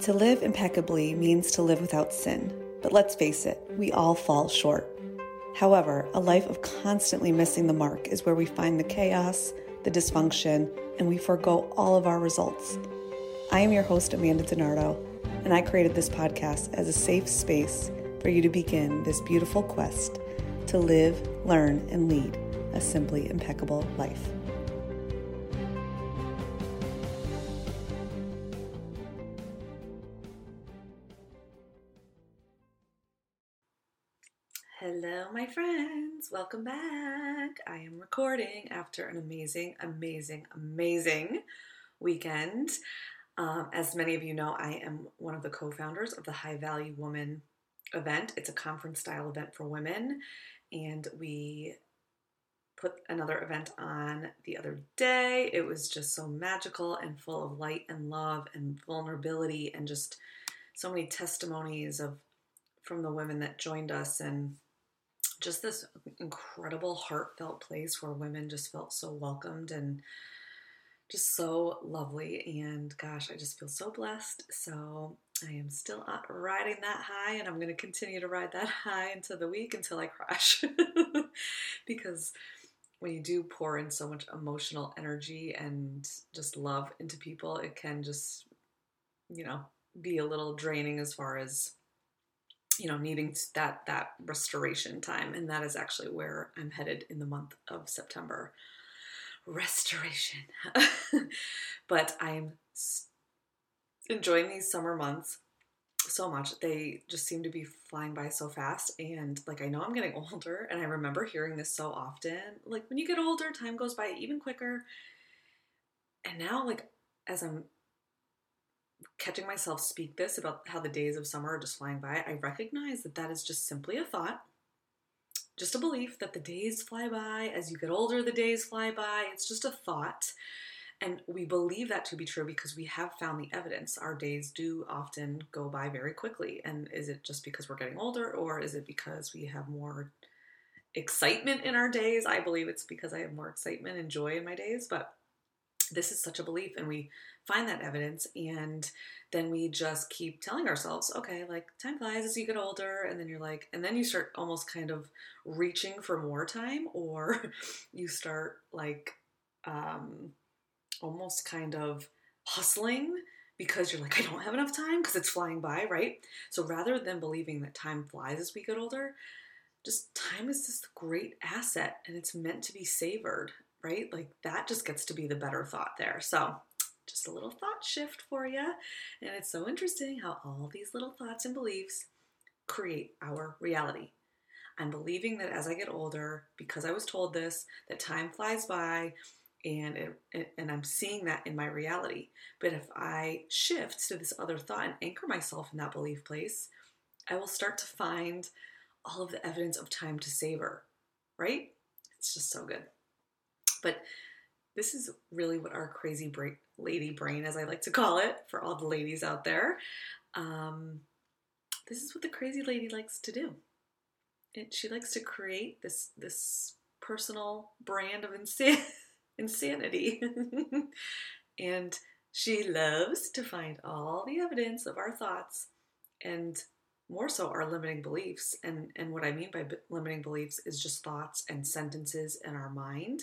To live impeccably means to live without sin, but let's face it, we all fall short. However, a life of constantly missing the mark is where we find the chaos, the dysfunction, and we forego all of our results. I am your host, Amanda DiNardo, and I created this podcast as a safe space for you to begin this beautiful quest to live, learn, and lead a simply impeccable life. Hello, my friends. Welcome back. I am recording after an amazing, amazing, amazing weekend. Um, as many of you know, I am one of the co founders of the High Value Woman event. It's a conference style event for women, and we put another event on the other day. It was just so magical and full of light and love and vulnerability and just so many testimonies of from the women that joined us and just this incredible heartfelt place where women just felt so welcomed and just so lovely. And gosh i just feel so blessed. So i am still riding that high and i'm going to continue to ride that high into the week until i crash. Because when you do pour in so much emotional energy and just love into people it can just you know be a little draining as far as you know needing that that restoration time and that is actually where i'm headed in the month of september. Restoration. But i'm enjoying these summer months so much. They just seem to be flying by so fast and like i know i'm getting older and i remember hearing this so often. Like when you get older time goes by even quicker. And now like as i'm catching myself speak this about how the days of summer are just flying by, I recognize that that is just simply a thought, just a belief that the days fly by. As you get older, the days fly by. It's just a thought. And we believe that to be true because we have found the evidence. Our days do often go by very quickly. And is it just because we're getting older or is it because we have more excitement in our days? I believe it's because I have more excitement and joy in my days. But this is such a belief and we find that evidence and then we just keep telling ourselves okay like time flies as you get older and then you're like and then you start almost kind of reaching for more time or you start like um almost kind of hustling because you're like I don't have enough time because it's flying by right? So rather than believing that time flies as we get older just time is this great asset and it's meant to be savored right? Like that just gets to be the better thought there. So, just a little thought shift for you. And it's so interesting how all these little thoughts and beliefs create our reality. I'm believing that as I get older, because I was told this, that time flies by and it, and I'm seeing that in my reality. But if I shift to this other thought and anchor myself in that belief place, I will start to find all of the evidence of time to savor, right? It's just so good. But this is really what our crazy lady brain, as I like to call it, for all the ladies out there. Um, this is what the crazy lady likes to do. It, she likes to create this this personal brand of insan- insanity, and she loves to find all the evidence of our thoughts and more so our limiting beliefs. And and what I mean by limiting beliefs is just thoughts and sentences in our mind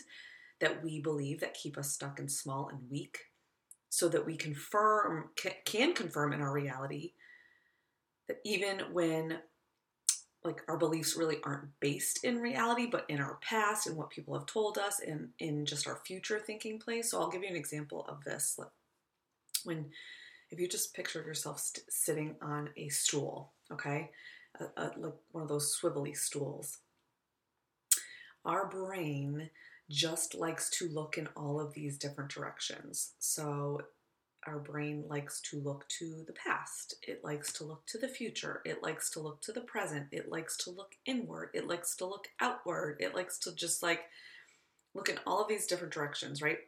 that we believe that keep us stuck and small and weak so that we confirm can confirm in our reality that even when like our beliefs really aren't based in reality but in our past and what people have told us and in just our future thinking place. So i'll give you an example of this. When if you just picture yourself st- sitting on a stool okay? A, a, like one of those swivelly stools. Our brain just likes to look in all of these different directions. So our brain likes to look to the past. It likes to look to the future. It likes to look to the present. It likes to look inward. It likes to look outward. It likes to just like look in all of these different directions, right?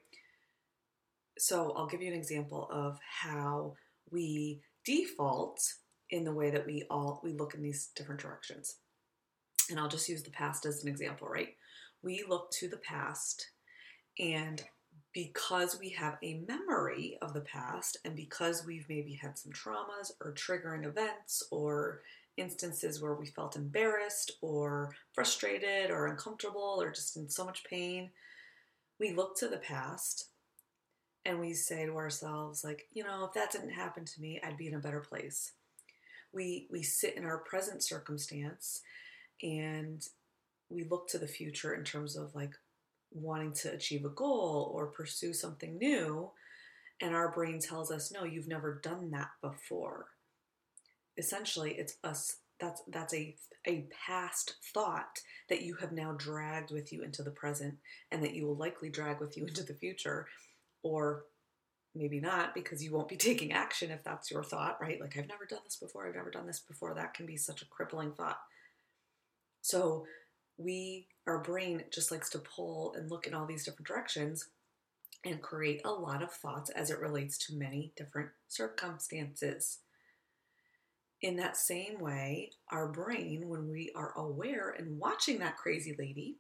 So I'll give you an example of how we default in the way that we all we look in these different directions. And I'll just use the past as an example, right? We look to the past and because we have a memory of the past and because we've maybe had some traumas or triggering events or instances where we felt embarrassed or frustrated or uncomfortable or just in so much pain, we look to the past and we say to ourselves like, you know, if that didn't happen to me, I'd be in a better place. We we sit in our present circumstance and we look to the future in terms of like wanting to achieve a goal or pursue something new and our brain tells us no you've never done that before. Essentially it's us that's that's a a past thought that you have now dragged with you into the present and that you will likely drag with you into the future or maybe not because you won't be taking action if that's your thought right? Like i've never done this before i've never done this before. That can be such a crippling thought. So we our brain just likes to pull and look in all these different directions and create a lot of thoughts as it relates to many different circumstances. In that same way, our brain, when we are aware and watching that crazy lady,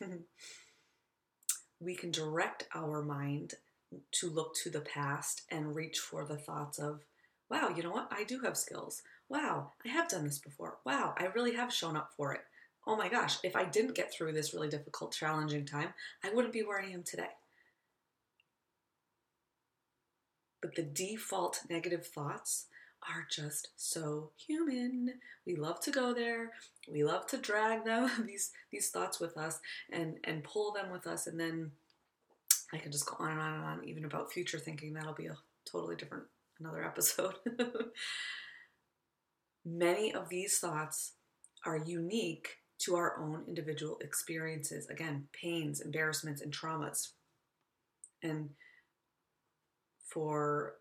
we can direct our mind to look to the past and reach for the thoughts of, wow, you know what? I do have skills. Wow, I have done this before. Wow, I really have shown up for it oh my gosh, if I didn't get through this really difficult, challenging time, I wouldn't be where I am today. But the default negative thoughts are just so human. We love to go there. We love to drag them these these thoughts with us and and pull them with us and then I can just go on and on and on even about future thinking. That'll be a totally different another episode. Many of these thoughts are unique to our own individual experiences. Again, pains, embarrassments, and traumas. And for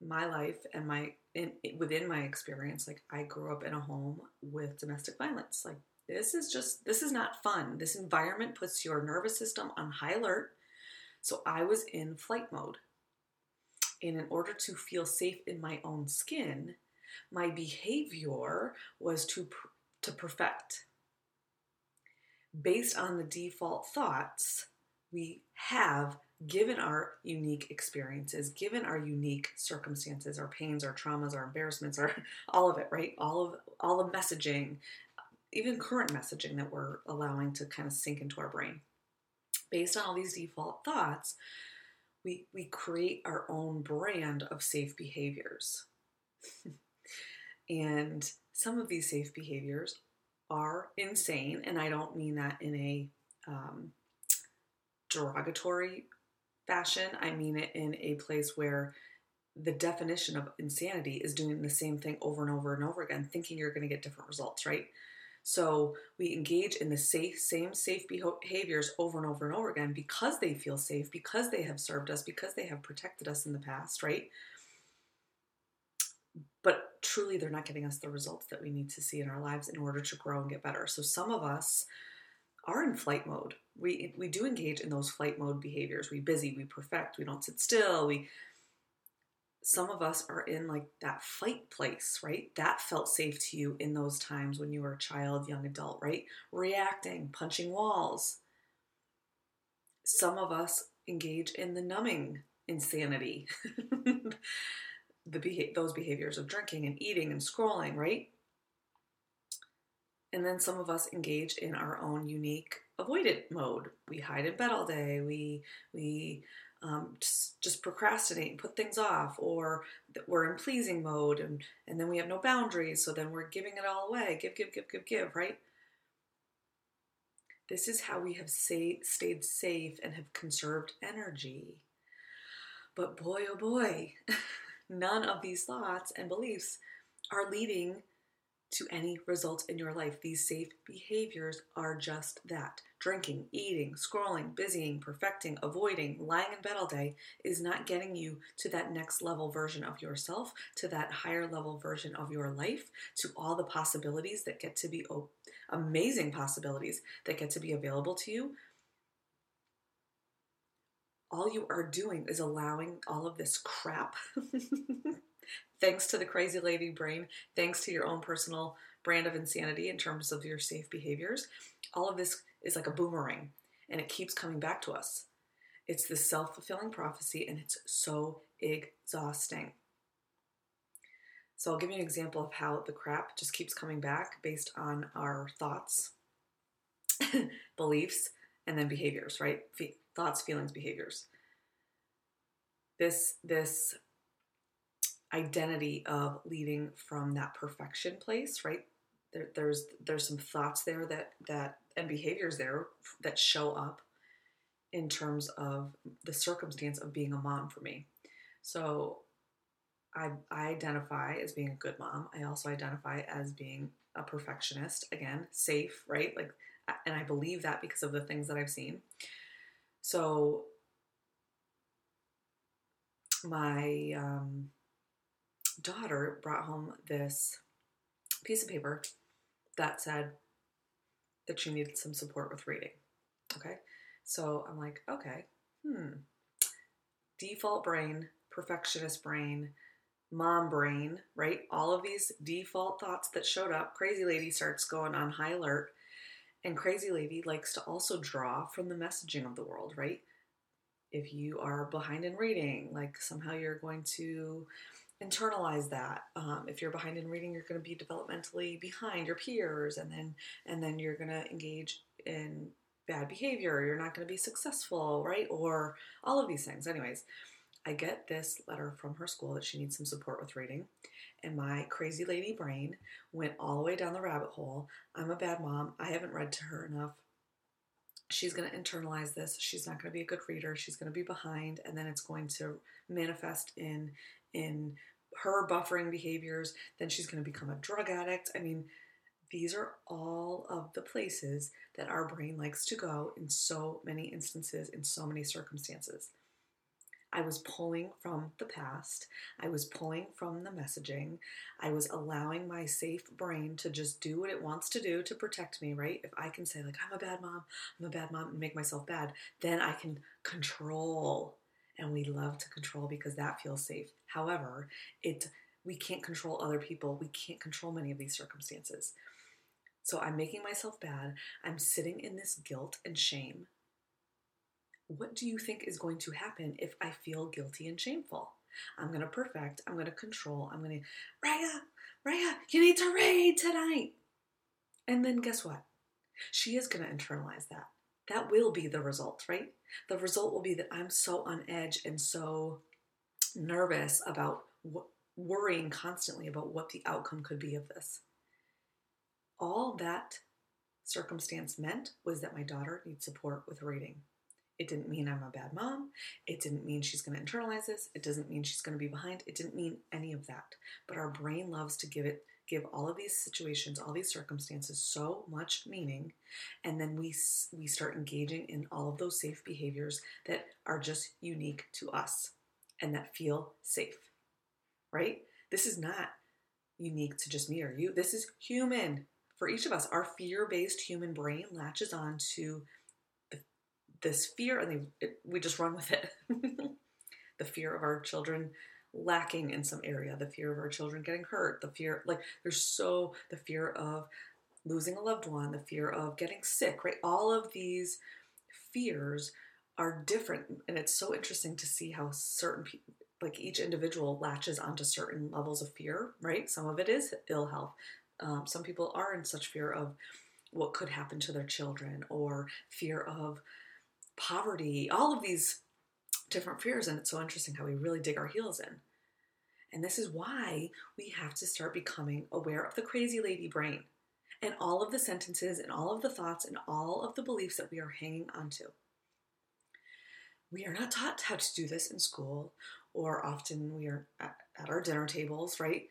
my life and my in, within my experience, like I grew up in a home with domestic violence. Like this is just this is not fun. This environment puts your nervous system on high alert. So I was in flight mode. And in order to feel safe in my own skin, my behavior was to pr- to perfect. Based on the default thoughts we have given our unique experiences, given our unique circumstances, our pains, our traumas, our embarrassments, our all of it, right? All of all the messaging, even current messaging that we're allowing to kind of sink into our brain. Based on all these default thoughts, we we create our own brand of safe behaviors. and some of these safe behaviors are insane, and I don't mean that in a um, derogatory fashion. I mean it in a place where the definition of insanity is doing the same thing over and over and over again, thinking you're going to get different results, right? So we engage in the safe, same safe behaviors over and over and over again because they feel safe, because they have served us, because they have protected us in the past, right? Truly they're not giving us the results that we need to see in our lives in order to grow and get better. So some of us are in flight mode. We we do engage in those flight mode behaviors. We busy, we perfect, we don't sit still. We some of us are in like that fight place, right? That felt safe to you in those times when you were a child, young adult, right? Reacting, punching walls. Some of us engage in the numbing insanity. the beha- those behaviors of drinking and eating and scrolling, right? And then some of us engage in our own unique avoidant mode. We hide in bed all day. We we um, just, just procrastinate and put things off, or we're in pleasing mode, and and then we have no boundaries. So then we're giving it all away. Give, give, give, give, give. Right. This is how we have say, stayed safe and have conserved energy. But boy, oh boy. none of these thoughts and beliefs are leading to any results in your life. These safe behaviors are just that. Drinking, eating, scrolling, busying, perfecting, avoiding, lying in bed all day is not getting you to that next level version of yourself, to that higher level version of your life, to all the possibilities that get to be amazing possibilities that get to be available to you all you are doing is allowing all of this crap, thanks to the crazy lady brain, thanks to your own personal brand of insanity in terms of your safe behaviors, all of this is like a boomerang and it keeps coming back to us. It's the self fulfilling prophecy, and it's so exhausting. So, I'll give you an example of how the crap just keeps coming back based on our thoughts, beliefs, and then behaviors, right? Thoughts, feelings, behaviors. This, this identity of leading from that perfection place, right? There, there's there's some thoughts there that that and behaviors there that show up in terms of the circumstance of being a mom for me. So I, I identify as being a good mom. I also identify as being a perfectionist. Again, safe, right? Like, and I believe that because of the things that I've seen. So my um, daughter brought home this piece of paper that said that she needed some support with reading. Okay. So I'm like, okay, hmm. Default brain, perfectionist brain, mom brain, right? All of these default thoughts that showed up, crazy lady starts going on high alert. And crazy lady likes to also draw from the messaging of the world, right? If you are behind in reading, like somehow you're going to internalize that. Um, if you're behind in reading, you're going to be developmentally behind your peers, and then and then you're going to engage in bad behavior. You're not going to be successful, right? Or all of these things. Anyways, I get this letter from her school that she needs some support with reading. And my crazy lady brain went all the way down the rabbit hole. I'm a bad mom. I haven't read to her enough. She's going to internalize this. She's not going to be a good reader. She's going to be behind and then it's going to manifest in in her buffering behaviors. Then she's going to become a drug addict. I mean, these are all of the places that our brain likes to go in so many instances, in so many circumstances. I was pulling from the past. I was pulling from the messaging. I was allowing my safe brain to just do what it wants to do to protect me, right? If I can say, like, I'm a bad mom, I'm a bad mom, and make myself bad, then I can control. And we love to control because that feels safe. However, it we can't control other people. We can't control many of these circumstances. So I'm making myself bad. I'm sitting in this guilt and shame. What do you think is going to happen if I feel guilty and shameful? I'm going to perfect. I'm going to control. I'm going to, Raya, Raya, you need to read tonight. And then guess what? She is going to internalize that. That will be the result, right? The result will be that I'm so on edge and so nervous about worrying constantly about what the outcome could be of this all that circumstance meant was that my daughter needs support with reading. It didn't mean I'm a bad mom. It didn't mean she's going to internalize this. It doesn't mean she's going to be behind. It didn't mean any of that. But our brain loves to give it give all of these situations, all these circumstances so much meaning, and then we we start engaging in all of those safe behaviors that are just unique to us and that feel safe. Right? This is not unique to just me or you. This is human for each of us, our fear based human brain latches on to this fear and they, it, we just run with it. the fear of our children lacking in some area, the fear of our children getting hurt, the fear, like, there's so, the fear of losing a loved one, the fear of getting sick, right? All of these fears are different. And it's so interesting to see how certain people, like each individual latches onto certain levels of fear, right? Some of it is ill health, um, some people are in such fear of what could happen to their children or fear of poverty, all of these different fears. And it's so interesting how we really dig our heels in. And this is why we have to start becoming aware of the crazy lady brain and all of the sentences and all of the thoughts and all of the beliefs that we are hanging onto. We are not taught how to do this in school, or often we are at, at our dinner tables, right?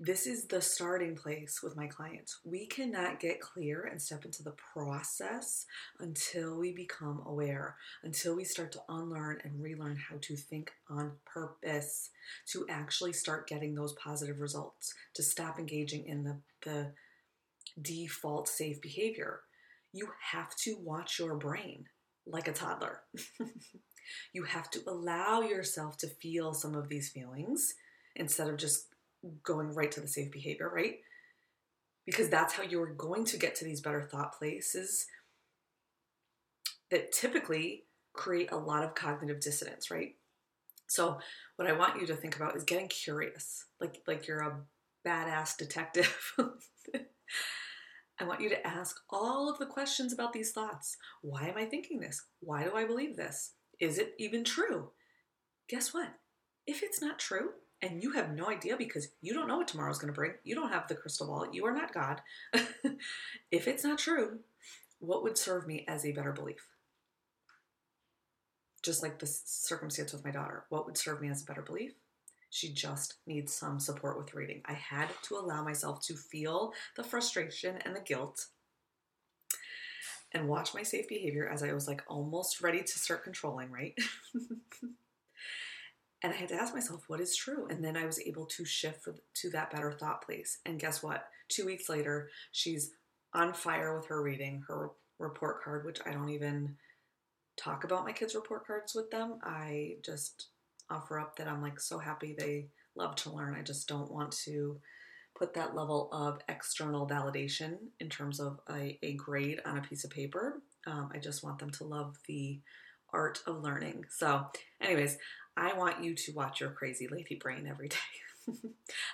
This is the starting place with my clients. We cannot get clear and step into the process until we become aware, until we start to unlearn and relearn how to think on purpose, to actually start getting those positive results, to stop engaging in the, the default safe behavior. You have to watch your brain like a toddler. you have to allow yourself to feel some of these feelings instead of just going right to the safe behavior, right? Because that's how you're going to get to these better thought places that typically create a lot of cognitive dissonance, right? So what I want you to think about is getting curious, like like you're a badass detective. I want you to ask all of the questions about these thoughts. Why am I thinking this? Why do I believe this? Is it even true? Guess what? If it's not true, and you have no idea because you don't know what tomorrow's going to bring, you don't have the crystal ball, you are not God. if it's not true, what would serve me as a better belief? Just like the circumstance with my daughter, what would serve me as a better belief? She just needs some support with reading. I had to allow myself to feel the frustration and the guilt and watch my safe behavior as I was like almost ready to start controlling, right? and I had to ask myself, what is true? And then I was able to shift to that better thought place. And guess what? Two weeks later, she's on fire with her reading, her report card, which I don't even talk about my kids' report cards with them. I just offer up that I'm like so happy they love to learn. I just don't want to put that level of external validation in terms of a, a grade on a piece of paper. Um, I just want them to love the art of learning. So, anyways, I want you to watch your crazy lady brain every day.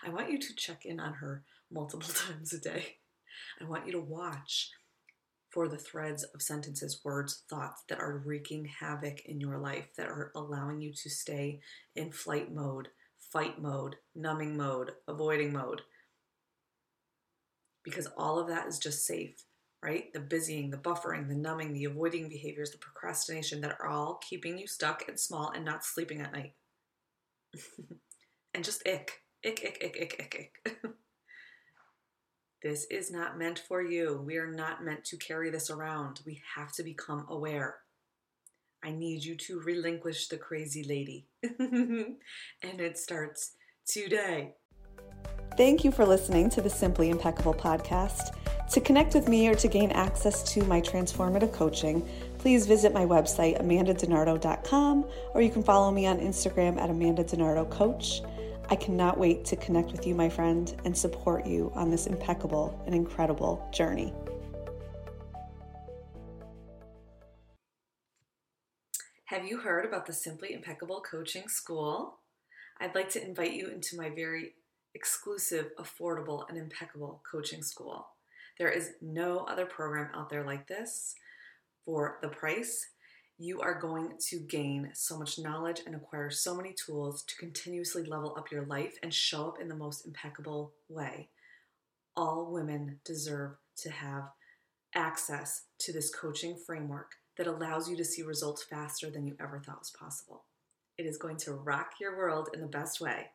I want you to check in on her multiple times a day. I want you to watch for the threads of sentences, words, thoughts that are wreaking havoc in your life, that are allowing you to stay in flight mode, fight mode, numbing mode, avoiding mode. Because all of that is just safe, right? The busying, the buffering, the numbing, the avoiding behaviors, the procrastination that are all keeping you stuck and small and not sleeping at night. and just ick, ick, ick, ick, ick, ick, ick. This is not meant for you. We are not meant to carry this around. We have to become aware. I need you to relinquish the crazy lady. and it starts today. Thank you for listening to the Simply Impeccable podcast. To connect with me or to gain access to my transformative coaching, please visit my website, amandadenardo.com, or you can follow me on Instagram at Amanda Denardo Coach. I cannot wait to connect with you, my friend, and support you on this impeccable and incredible journey. Have you heard about the Simply Impeccable Coaching School? I'd like to invite you into my very exclusive, affordable, and impeccable coaching school. There is no other program out there like this for the price you are going to gain so much knowledge and acquire so many tools to continuously level up your life and show up in the most impeccable way. All women deserve to have access to this coaching framework that allows you to see results faster than you ever thought was possible. It is going to rock your world in the best way.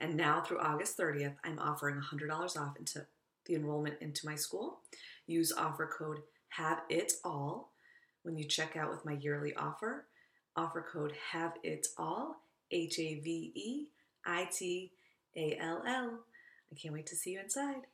And now through August 30th, I'm offering $100 off into the enrollment into my school. Use offer code HAVE IT ALL when you check out with my yearly offer. Offer code HAVE IT ALL, H A V E I T A L L. I can't wait to see you inside.